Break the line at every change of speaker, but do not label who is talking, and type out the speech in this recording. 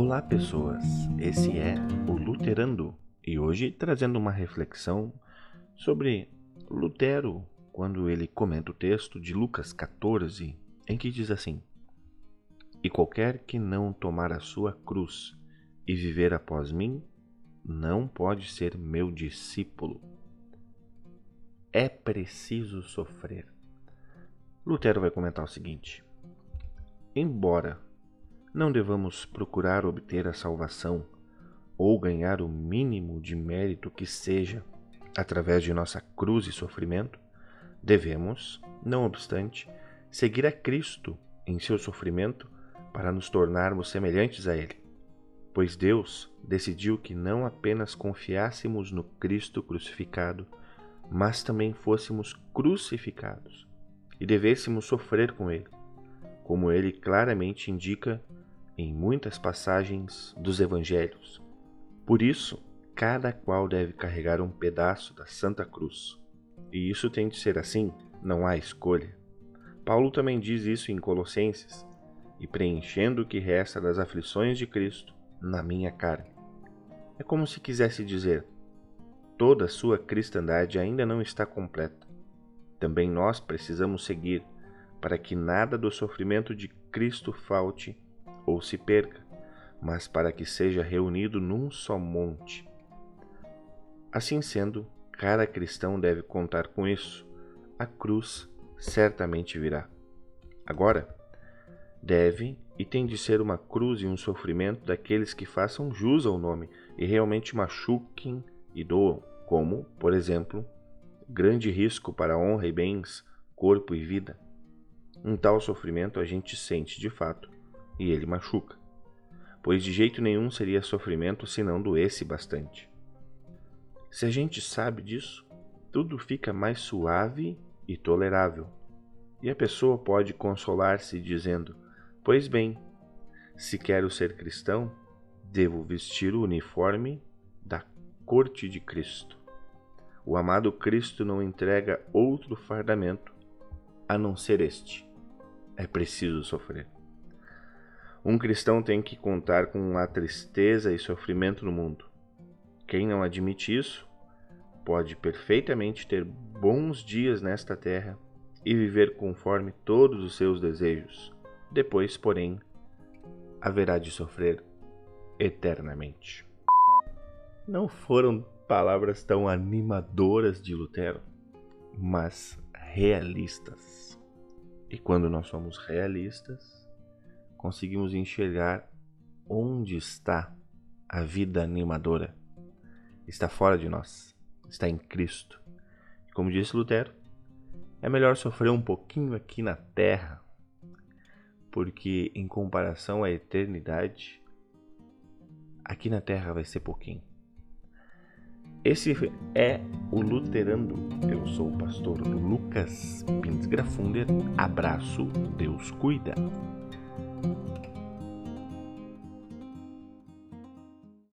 Olá, pessoas. Esse é o Luterando e hoje trazendo uma reflexão sobre Lutero quando ele comenta o texto de Lucas 14, em que diz assim: E qualquer que não tomar a sua cruz e viver após mim, não pode ser meu discípulo. É preciso sofrer. Lutero vai comentar o seguinte: Embora não devamos procurar obter a salvação ou ganhar o mínimo de mérito que seja através de nossa cruz e sofrimento, devemos, não obstante, seguir a Cristo em seu sofrimento para nos tornarmos semelhantes a Ele. Pois Deus decidiu que não apenas confiássemos no Cristo crucificado, mas também fôssemos crucificados e devêssemos sofrer com Ele, como Ele claramente indica em muitas passagens dos evangelhos. Por isso, cada qual deve carregar um pedaço da Santa Cruz. E isso tem de ser assim, não há escolha. Paulo também diz isso em Colossenses: e preenchendo o que resta das aflições de Cristo na minha carne. É como se quisesse dizer: toda a sua cristandade ainda não está completa. Também nós precisamos seguir para que nada do sofrimento de Cristo falte ou se perca, mas para que seja reunido num só monte. Assim sendo, cada cristão deve contar com isso. A cruz certamente virá. Agora, deve e tem de ser uma cruz e um sofrimento daqueles que façam jus ao nome e realmente machuquem e doam, como, por exemplo, grande risco para honra e bens, corpo e vida. Um tal sofrimento a gente sente de fato e ele machuca, pois de jeito nenhum seria sofrimento se não doesse bastante. Se a gente sabe disso, tudo fica mais suave e tolerável, e a pessoa pode consolar-se dizendo: Pois bem, se quero ser cristão, devo vestir o uniforme da corte de Cristo. O amado Cristo não entrega outro fardamento a não ser este. É preciso sofrer. Um cristão tem que contar com a tristeza e sofrimento no mundo. Quem não admite isso pode perfeitamente ter bons dias nesta terra e viver conforme todos os seus desejos. Depois, porém, haverá de sofrer eternamente. Não foram palavras tão animadoras de Lutero, mas realistas. E quando nós somos realistas, conseguimos enxergar onde está a vida animadora. Está fora de nós, está em Cristo. Como disse Lutero, é melhor sofrer um pouquinho aqui na terra, porque em comparação à eternidade, aqui na terra vai ser pouquinho. Esse é o Luterando. Eu sou o pastor Lucas Pintz Grafunder. Abraço, Deus cuida.